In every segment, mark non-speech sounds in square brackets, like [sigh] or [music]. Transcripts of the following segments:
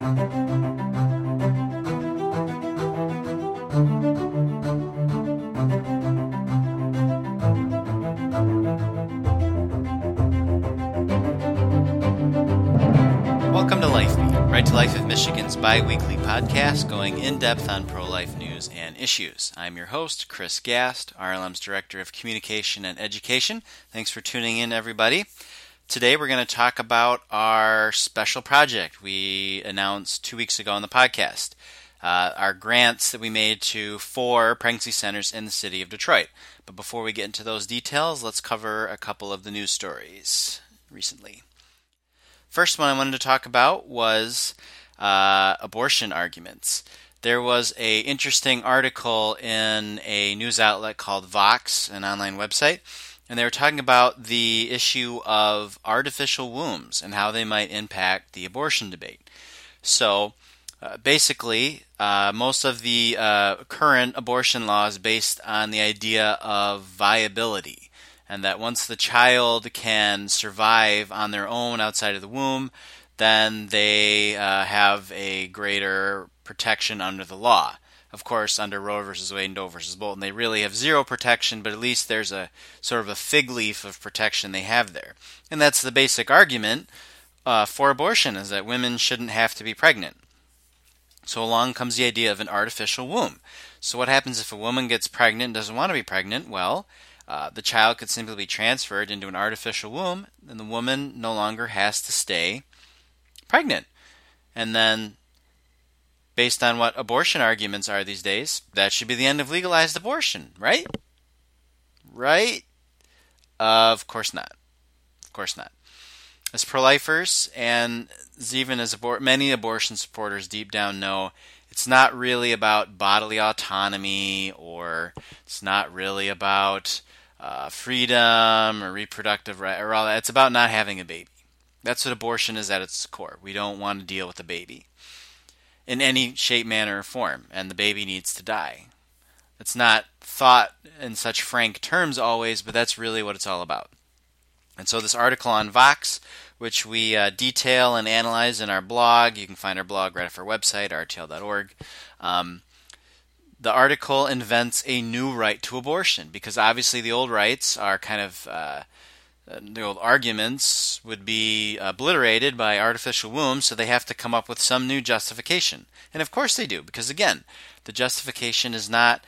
Welcome to Life Beat, Right to Life of Michigan's bi weekly podcast going in depth on pro life news and issues. I'm your host, Chris Gast, RLM's Director of Communication and Education. Thanks for tuning in, everybody. Today we're going to talk about our special project we announced two weeks ago on the podcast. Uh, our grants that we made to four pregnancy centers in the city of Detroit. But before we get into those details, let's cover a couple of the news stories recently. First one I wanted to talk about was uh, abortion arguments. There was a interesting article in a news outlet called Vox, an online website, and they were talking about the issue of artificial wombs and how they might impact the abortion debate. So, uh, basically, uh, most of the uh, current abortion law is based on the idea of viability and that once the child can survive on their own outside of the womb, then they uh, have a greater protection under the law. Of course, under Roe versus Wade and Doe versus Bolton, they really have zero protection, but at least there's a sort of a fig leaf of protection they have there. And that's the basic argument uh, for abortion is that women shouldn't have to be pregnant. So along comes the idea of an artificial womb. So what happens if a woman gets pregnant and doesn't want to be pregnant? Well, uh, the child could simply be transferred into an artificial womb, and the woman no longer has to stay pregnant. And then, based on what abortion arguments are these days, that should be the end of legalized abortion, right? Right? Uh, of course not. Of course not. As pro lifers, and even as abor- many abortion supporters deep down know, it's not really about bodily autonomy or it's not really about uh, freedom or reproductive right or all that. It's about not having a baby. That's what abortion is at its core. We don't want to deal with a baby in any shape, manner, or form, and the baby needs to die. It's not thought in such frank terms always, but that's really what it's all about. And so, this article on Vox, which we uh, detail and analyze in our blog, you can find our blog right off our website, rtl.org. Um, the article invents a new right to abortion because obviously the old rights are kind of uh, Uh, the old arguments would be obliterated by artificial wombs, so they have to come up with some new justification. And of course they do, because again, the justification is not,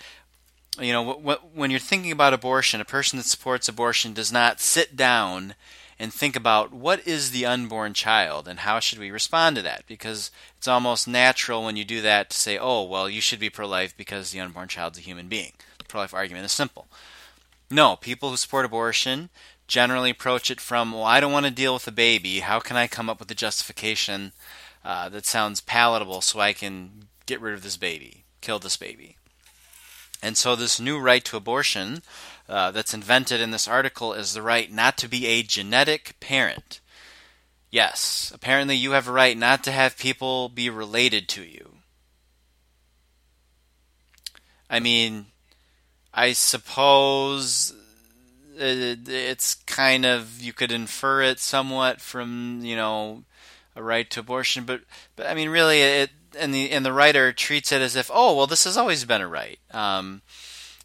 you know, when you're thinking about abortion, a person that supports abortion does not sit down and think about what is the unborn child and how should we respond to that? Because it's almost natural when you do that to say oh well you should be pro-life because the unborn child's a human being. The pro-life argument is simple. No people who support abortion generally approach it from well i don't want to deal with a baby how can i come up with a justification uh, that sounds palatable so i can get rid of this baby kill this baby and so this new right to abortion uh, that's invented in this article is the right not to be a genetic parent. Yes, apparently you have a right not to have people be related to you. I mean, I suppose it's kind of you could infer it somewhat from you know a right to abortion, but but I mean really it and the and the writer treats it as if oh well this has always been a right. Um,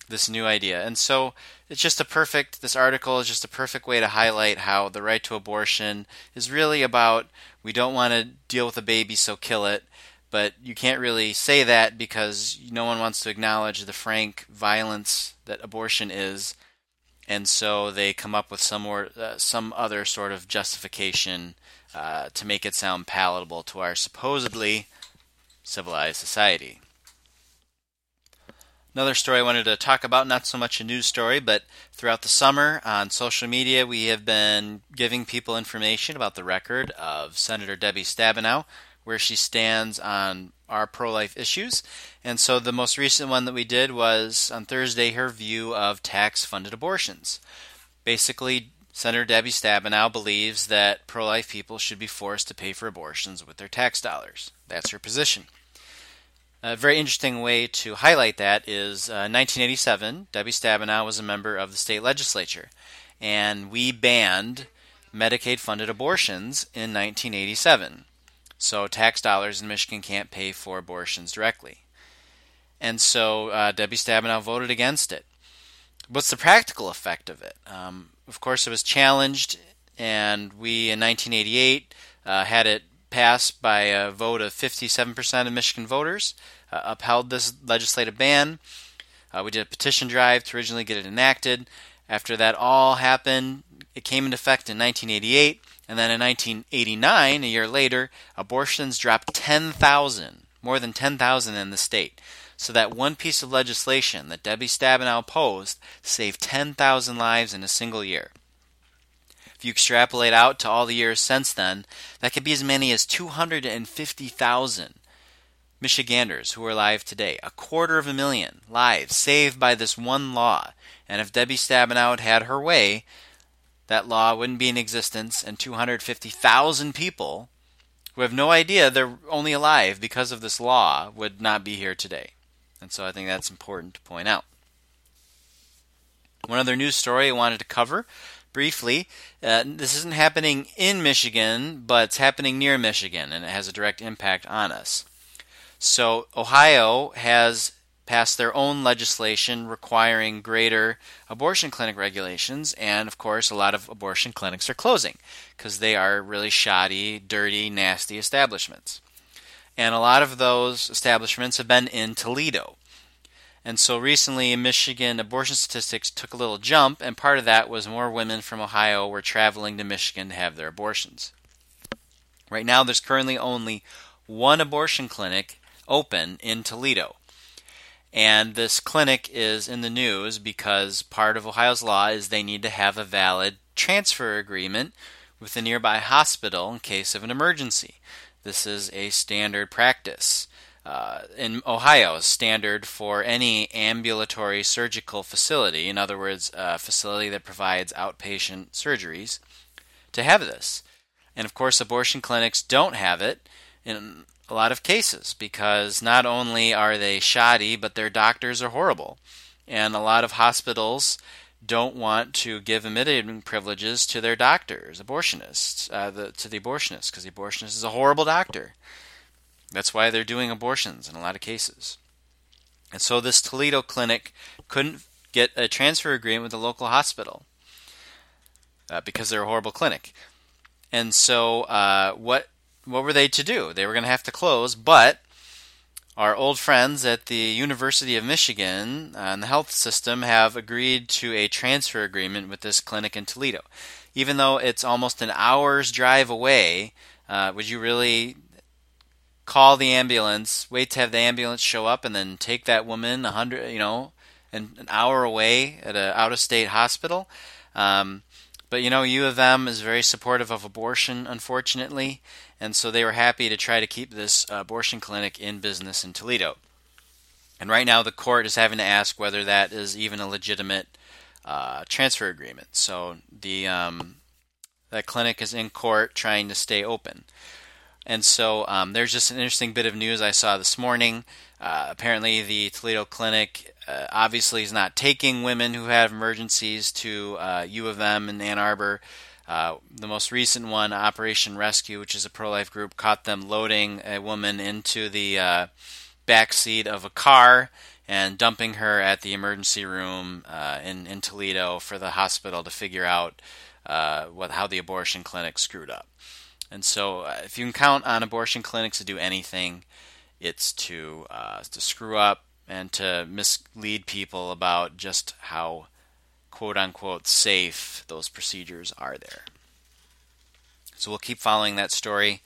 this new idea. And so it's just a perfect, this article is just a perfect way to highlight how the right to abortion is really about we don't want to deal with a baby, so kill it. But you can't really say that because no one wants to acknowledge the frank violence that abortion is. And so they come up with some, or, uh, some other sort of justification uh, to make it sound palatable to our supposedly civilized society. Another story I wanted to talk about, not so much a news story, but throughout the summer on social media, we have been giving people information about the record of Senator Debbie Stabenow, where she stands on our pro life issues. And so the most recent one that we did was on Thursday her view of tax funded abortions. Basically, Senator Debbie Stabenow believes that pro life people should be forced to pay for abortions with their tax dollars. That's her position. A very interesting way to highlight that is uh, 1987, Debbie Stabenow was a member of the state legislature, and we banned Medicaid funded abortions in 1987. So tax dollars in Michigan can't pay for abortions directly. And so uh, Debbie Stabenow voted against it. What's the practical effect of it? Um, of course, it was challenged, and we in 1988 uh, had it passed by a vote of 57% of Michigan voters, uh, upheld this legislative ban. Uh, we did a petition drive to originally get it enacted. After that all happened, it came into effect in 1988, and then in 1989, a year later, abortions dropped 10,000, more than 10,000 in the state. So that one piece of legislation that Debbie Stabenow opposed saved 10,000 lives in a single year. If you extrapolate out to all the years since then, that could be as many as 250,000 Michiganders who are alive today. A quarter of a million lives saved by this one law. And if Debbie Stabenow had had her way, that law wouldn't be in existence, and 250,000 people who have no idea they're only alive because of this law would not be here today. And so I think that's important to point out. One other news story I wanted to cover briefly. Uh, this isn't happening in Michigan, but it's happening near Michigan, and it has a direct impact on us. So, Ohio has passed their own legislation requiring greater abortion clinic regulations, and of course, a lot of abortion clinics are closing because they are really shoddy, dirty, nasty establishments. And a lot of those establishments have been in Toledo. And so recently Michigan, abortion statistics took a little jump, and part of that was more women from Ohio were traveling to Michigan to have their abortions. Right now, there's currently only one abortion clinic open in Toledo. And this clinic is in the news because part of Ohio's law is they need to have a valid transfer agreement with a nearby hospital in case of an emergency. This is a standard practice. Uh, in Ohio, standard for any ambulatory surgical facility, in other words, a facility that provides outpatient surgeries, to have this. And of course, abortion clinics don't have it a lot of cases because not only are they shoddy, but their doctors are horrible. And a lot of hospitals don't want to give admitting privileges to their doctors, abortionists, uh, the, to the abortionist, because the abortionist is a horrible doctor. That's why they're doing abortions in a lot of cases. And so this Toledo clinic couldn't get a transfer agreement with the local hospital uh, because they're a horrible clinic. And so uh, what what were they to do? They were going to have to close, but our old friends at the University of Michigan uh, and the health system have agreed to a transfer agreement with this clinic in Toledo. Even though it's almost an hour's drive away, uh, would you really call the ambulance, wait to have the ambulance show up, and then take that woman a hundred, you know, an, an hour away at an out-of-state hospital? Um, but you know, U of M is very supportive of abortion, unfortunately, and so they were happy to try to keep this uh, abortion clinic in business in Toledo. And right now, the court is having to ask whether that is even a legitimate uh, transfer agreement. So the um, that clinic is in court trying to stay open. And so um, there's just an interesting bit of news I saw this morning. Uh, apparently, the Toledo clinic uh, obviously is not taking women who have emergencies to uh, U of M in Ann Arbor. Uh, the most recent one, Operation Rescue, which is a pro life group, caught them loading a woman into the uh, back seat of a car and dumping her at the emergency room uh, in, in Toledo for the hospital to figure out uh, what, how the abortion clinic screwed up. And so, uh, if you can count on abortion clinics to do anything, it's to uh, to screw up and to mislead people about just how quote unquote safe those procedures are there. So we'll keep following that story.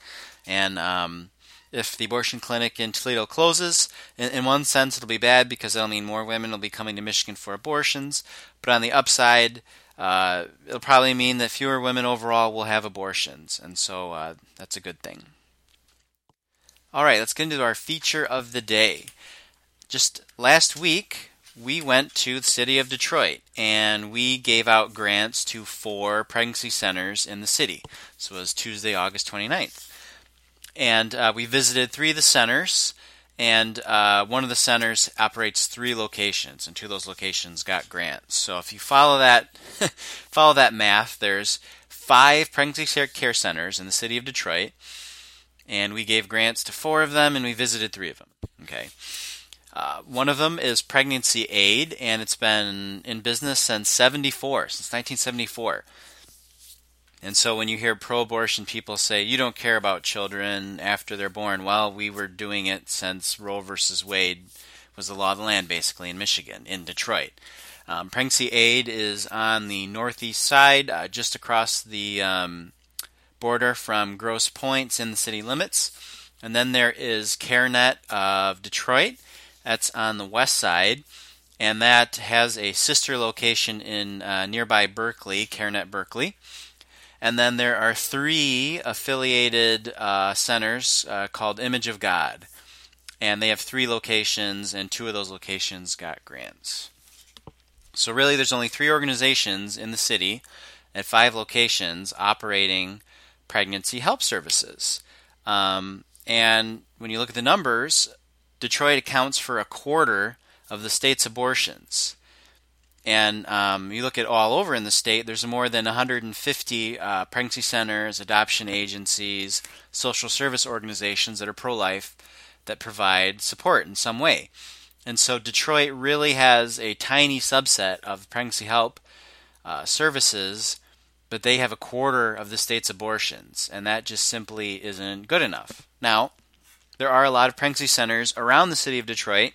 And um, if the abortion clinic in Toledo closes, in, in, one sense it'll be bad because it'll mean more women will be coming to Michigan for abortions. But on the upside, uh, it'll probably mean that fewer women overall will have abortions. And so uh, that's a good thing. All right, let's get into our feature of the day. Just last week, we went to the city of Detroit and we gave out grants to four pregnancy centers in the city. So it was Tuesday, August 29th. And uh, we visited three of the centers, and uh, one of the centers operates three locations, and two of those locations got grants. So if you follow that, [laughs] follow that math, there's five pregnancy care centers in the city of Detroit, and we gave grants to four of them, and we visited three of them. Okay. Uh, one of them is Pregnancy Aid, and it's been in business since 74, since 1974. And so when you hear pro abortion people say, you don't care about children after they're born, well, we were doing it since Roe versus Wade was the law of the land, basically, in Michigan, in Detroit. Um, Pregnancy Aid is on the northeast side, uh, just across the um, border from Grosse Pointe's in the city limits. And then there is CareNet of Detroit that's on the west side, and that has a sister location in uh, nearby Berkley, CareNet Berkley. And then there are three affiliated uh, centers uh, called Image of God. And they have three locations, and two of those locations got grants. So, really, there's only three organizations in the city at five locations operating pregnancy help services. Um, and when you look at the numbers, Detroit accounts for a quarter of the state's abortions. And um, you look at all over in the state, there's more than 150 uh, pregnancy centers, adoption agencies, social service organizations that are pro life that provide support in some way. And so Detroit really has a tiny subset of pregnancy help uh, services, but they have a quarter of the state's abortions, and that just simply isn't good enough. Now, there are a lot of pregnancy centers around the city of Detroit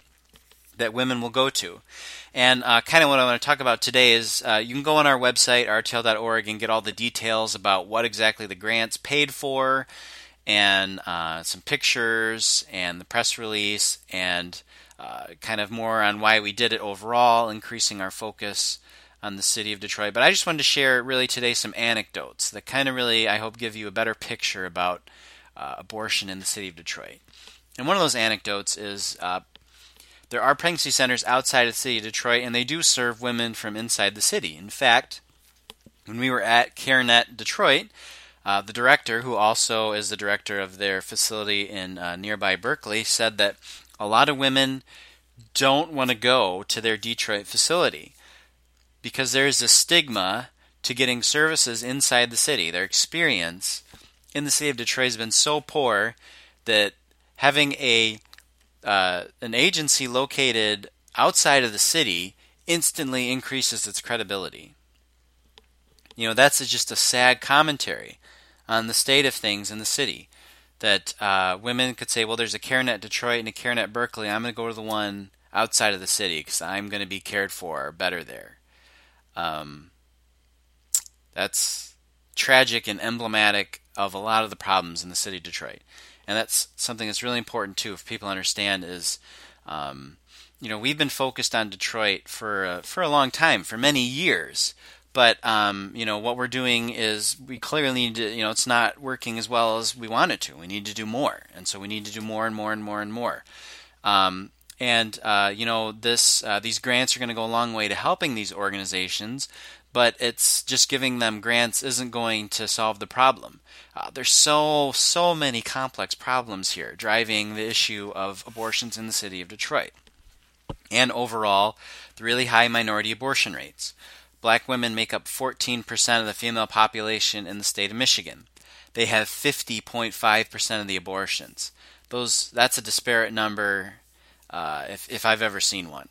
that women will go to. And uh, kind of what I want to talk about today is uh, you can go on our website, rtl.org, and get all the details about what exactly the grants paid for, and uh, some pictures, and the press release, and uh, kind of more on why we did it overall, increasing our focus on the city of Detroit. But I just wanted to share really today some anecdotes that kind of really, I hope, give you a better picture about uh, abortion in the city of Detroit. And one of those anecdotes is uh, there are pregnancy centers outside of the city of Detroit, and they do serve women from inside the city. In fact, when we were at CareNet Detroit, uh, the director, who also is the director of their facility in uh, nearby Berkley, said that a lot of women don't want to go to their Detroit facility because there's a stigma to getting services inside the city. Their experience in the city of Detroit has been so poor that having a uh, an agency located outside of the city instantly increases its credibility. You know, that's just a sad commentary on the state of things in the city. That uh, women could say, well, there's a CareNet Detroit and a CareNet Berkley. I'm going to go to the one outside of the city because I'm going to be cared for better there. Um, that's tragic and emblematic of a lot of the problems in the city of Detroit. And that's something that's really important too, if people understand, is um, you know we've been focused on Detroit for uh, for a long time, for many years. But um, you know what we're doing is we clearly need to you know it's not working as well as we want it to. We need to do more, and so we need to do more and more and more and more. Um, and uh, you know this uh, these grants are going to go a long way to helping these organizations but it's just giving them grants isn't going to solve the problem. Uh, there's so so many complex problems here driving the issue of abortions in the city of Detroit, and overall, the really high minority abortion rates. Black women make up 14% of the female population in the state of Michigan. They have 50.5% of the abortions. Those that's a disparate number, uh, if if I've ever seen one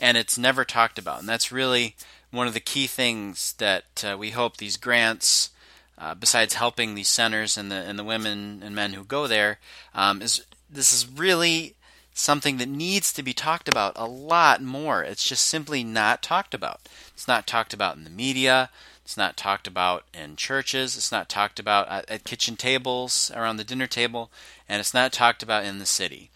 and it's never talked about. And that's really one of the key things that uh, we hope these grants, uh, besides helping these centers and the and the women and men who go there, um, is this is really something that needs to be talked about a lot more. It's just simply not talked about. It's not talked about in the media. It's not talked about in churches. It's not talked about at, at kitchen tables, around the dinner table, and it's not talked about in the city.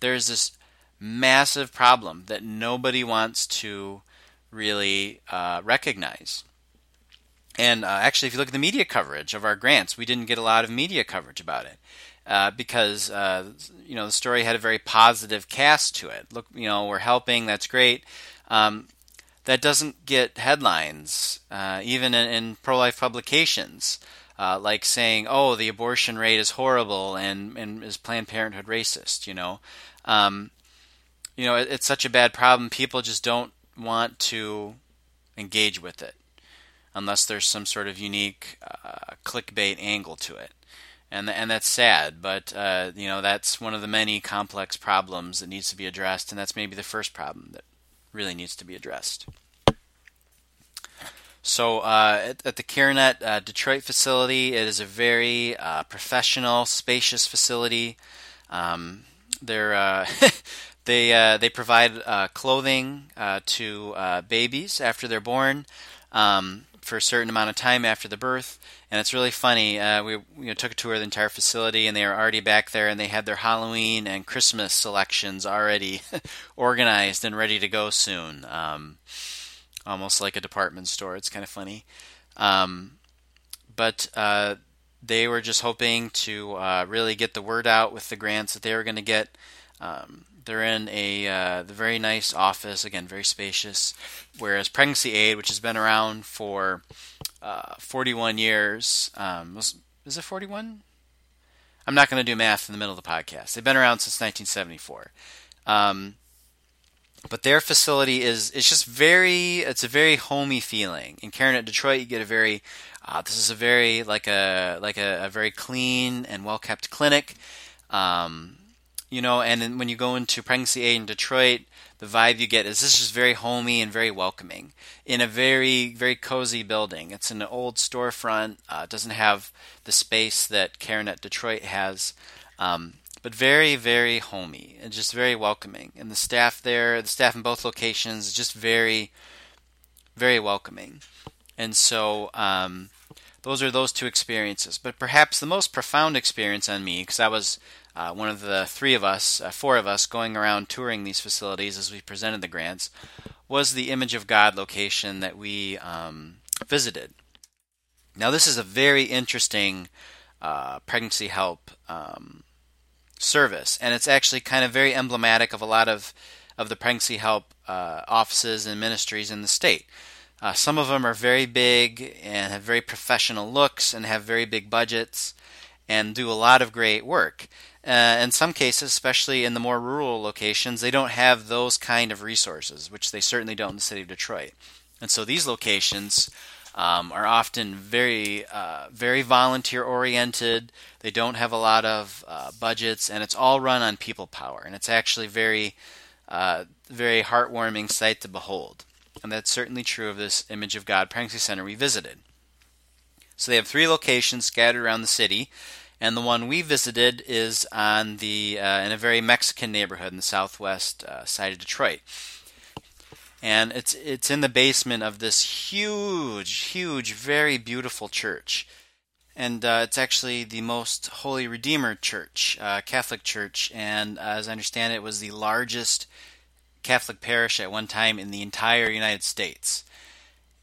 There's this massive problem that nobody wants to really uh, recognize. And uh, actually, if you look at the media coverage of our grants, we didn't get a lot of media coverage about it uh, because uh, you know the story had a very positive cast to it. Look, you know, we're helping. That's great. Um, that doesn't get headlines, uh, even in, in pro-life publications. Uh, like saying, "Oh, the abortion rate is horrible," and and is Planned Parenthood racist? You know, um, you know, it, it's such a bad problem. People just don't want to engage with it unless there's some sort of unique uh, clickbait angle to it. and and that's sad. But uh, you know that's one of the many complex problems that needs to be addressed, and that's maybe the first problem that really needs to be addressed. So uh, at, at, the CareNet uh, Detroit facility, it is a very uh, professional, spacious facility. Um, they're uh, [laughs] they uh, they provide uh, clothing to babies after they're born um, for a certain amount of time after the birth and it's really funny. Uh, we you know, took a tour of the entire facility, and they were already back there, and they had their Halloween and Christmas selections already [laughs] organized and ready to go soon. Um, almost like a department store. It's kind of funny, um, but uh, they were just hoping to uh, really get the word out with the grants that they were going to get. Um, they're in a uh, the very nice office, again, very spacious. Whereas Pregnancy Aid, which has been around for uh, 41 years, um, was, is it 41? I'm not going to do math in the middle of the podcast. They've been around since 1974. Um, but their facility is it's just very it's a very homey feeling. In CareNet Detroit, you get a very uh, this is a very like a like a, a very clean and well kept clinic. Um, you know, and when you go into Pregnancy Aid in Detroit, the vibe you get is this is very homey and very welcoming in a very very cozy building. It's an old storefront. Uh, doesn't have the space that CareNet Detroit has, um, but very very homey and just very welcoming. And the staff there, the staff in both locations, is just very very welcoming. And so. Um, those are those two experiences. But perhaps the most profound experience on me, because I was uh, one of the three of us, uh, four of us, going around touring these facilities as we presented the grants, was the Image of God location that we um, visited. Now, this is a very interesting uh, pregnancy help um, service, and it's actually kind of very emblematic of a lot of of the pregnancy help uh, offices and ministries in the state. Uh, some of them are very big and have very professional looks and have very big budgets and do a lot of great work. Uh, in some cases, especially in the more rural locations, they don't have those kind of resources, which they certainly don't in the city of Detroit. And so these locations um, are often very, uh, very volunteer oriented. They don't have a lot of uh, budgets, and it's all run on people power. And it's actually very, uh, very heartwarming sight to behold. And that's certainly true of this Image of God Pregnancy Center we visited. So they have three locations scattered around the city, and the one we visited is on the uh, in a very Mexican neighborhood in the southwest uh, side of Detroit. And it's it's in the basement of this huge, huge, very beautiful church, and uh, it's actually the most Holy Redeemer Church, uh, Catholic church, and as I understand it, it was the largest Catholic parish at one time in the entire United States.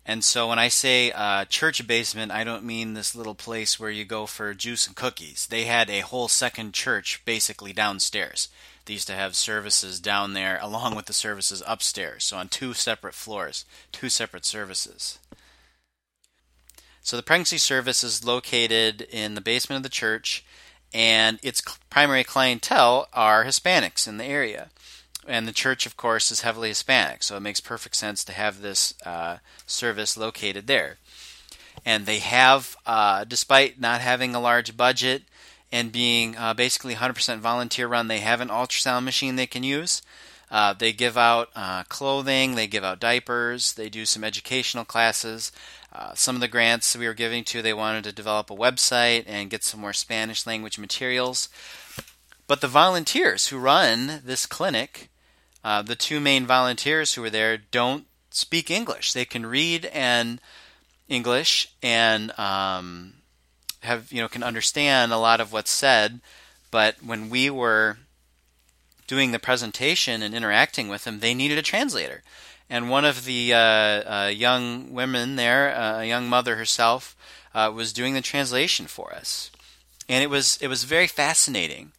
And so when I say uh, church basement, I don't mean this little place where you go for juice and cookies. They had a whole second church basically downstairs. They used to have services down there along with the services upstairs. So on two separate floors, two separate services. So the pregnancy service is located in the basement of the church, and its primary clientele are Hispanics in the area and the church, of course, is heavily Hispanic, so it makes perfect sense to have this uh, service located there. And they have, uh, despite not having a large budget and being uh, basically 100% volunteer run, they have an ultrasound machine they can use. Uh, they give out uh, clothing, they give out diapers, they do some educational classes. Uh, some of the grants we were giving to, they wanted to develop a website and get some more Spanish language materials. But the volunteers who run this clinic uh, the two main volunteers who were there don't speak English. They can read and English and um, have you know can understand a lot of what's said, but when we were doing the presentation and interacting with them, they needed a translator. And one of the uh, uh, young women there, uh, a young mother herself, uh, was doing the translation for us, and it was it was very fascinating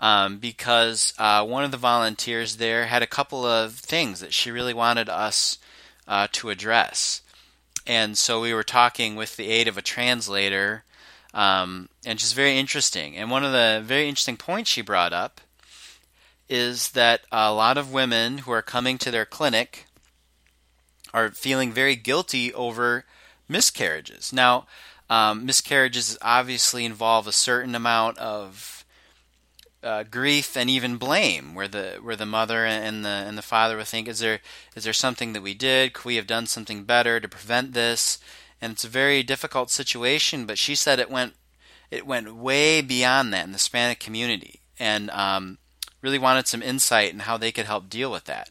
um, because uh, one of the volunteers there had a couple of things that she really wanted us uh, to address. And so we were talking with the aid of a translator, um, and just very interesting. And one of the very interesting points she brought up is that a lot of women who are coming to their clinic are feeling very guilty over miscarriages. Now, um, miscarriages obviously involve a certain amount of uh, grief and even blame, where the where the mother and the and the father would think, is there is there something that we did? Could we have done something better to prevent this? And it's a very difficult situation. But she said it went it went way beyond that in the Hispanic community, and um, really wanted some insight in how they could help deal with that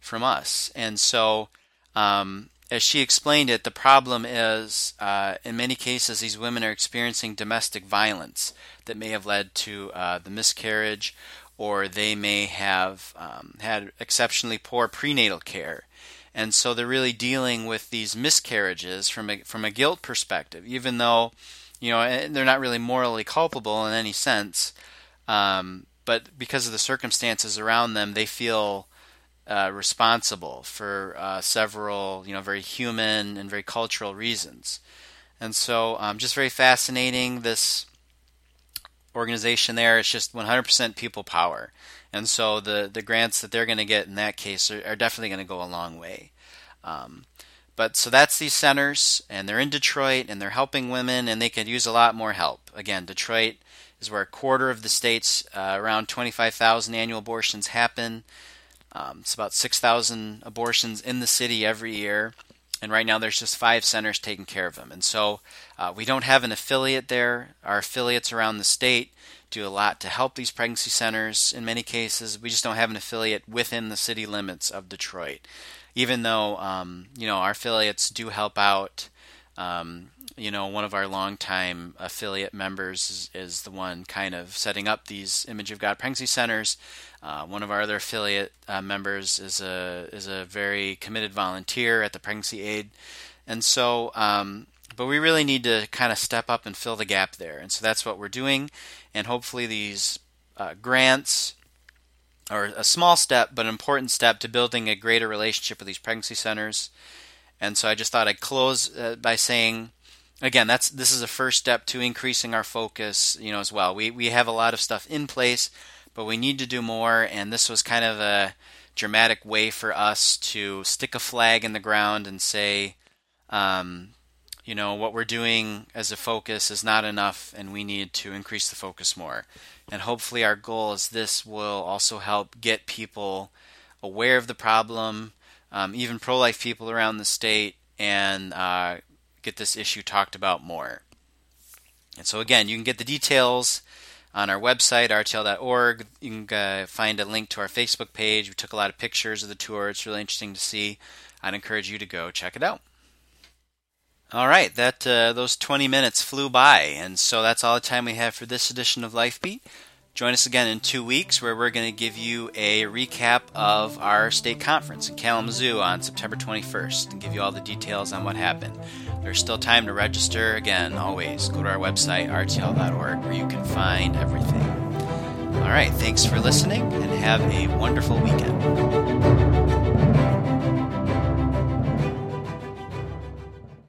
from us. And so um, as she explained it, the problem is uh, in many cases these women are experiencing domestic violence that may have led to uh, the miscarriage, or they may have um, had exceptionally poor prenatal care. And so they're really dealing with these miscarriages from a, from a guilt perspective, even though you know they're not really morally culpable in any sense. Um, but because of the circumstances around them, they feel uh, responsible for uh, several, you know, very human and very cultural reasons. And so, um, just very fascinating. This organization there is just 100% people power, and so the the grants that they're going to get in that case are, are definitely going to go a long way. Um, but so that's these centers, and they're in Detroit, and they're helping women, and they could use a lot more help. Again, Detroit is where a quarter of the state's uh, around 25,000 annual abortions happen. Um, it's about 6,000 abortions in the city every year. And right now, there's just five centers taking care of them. And so uh, we don't have an affiliate there. Our affiliates around the state do a lot to help these pregnancy centers in many cases. We just don't have an affiliate within the city limits of Detroit. Even though, um, you know, our affiliates do help out um, you know, one of our longtime affiliate members is, is, the one kind of setting up these Image of God pregnancy centers. Uh, one of our other affiliate uh, members is a is a very committed volunteer at the Pregnancy Aid, and so. Um, but we really need to kind of step up and fill the gap there, and so that's what we're doing. And hopefully, these uh, grants are a small step, but an important step to building a greater relationship with these pregnancy centers. And so I just thought I'd close uh, by saying again, that's this is a first step to increasing our focus, you know, as well. We we have a lot of stuff in place, but we need to do more, and this was kind of a dramatic way for us to stick a flag in the ground and say, um, you know, what we're doing as a focus is not enough, and we need to increase the focus more. And hopefully, our goal is this will also help get people aware of the problem, um, even pro-life people around the state, and uh, get this issue talked about more. And so, again, you can get the details on our website, rtl.org. You can uh, find a link to our Facebook page. We took a lot of pictures of the tour. It's really interesting to see. I'd encourage you to go check it out. All right, that uh, those 20 minutes flew by, and so that's all the time we have for this edition of LifeBeat. Join us again in two weeks where we're going to give you a recap of our state conference in Kalamazoo on September 21st and give you all the details on what happened. There's still time to register. Again, always go to our website, rtl.org, where you can find everything. All right, thanks for listening and have a wonderful weekend.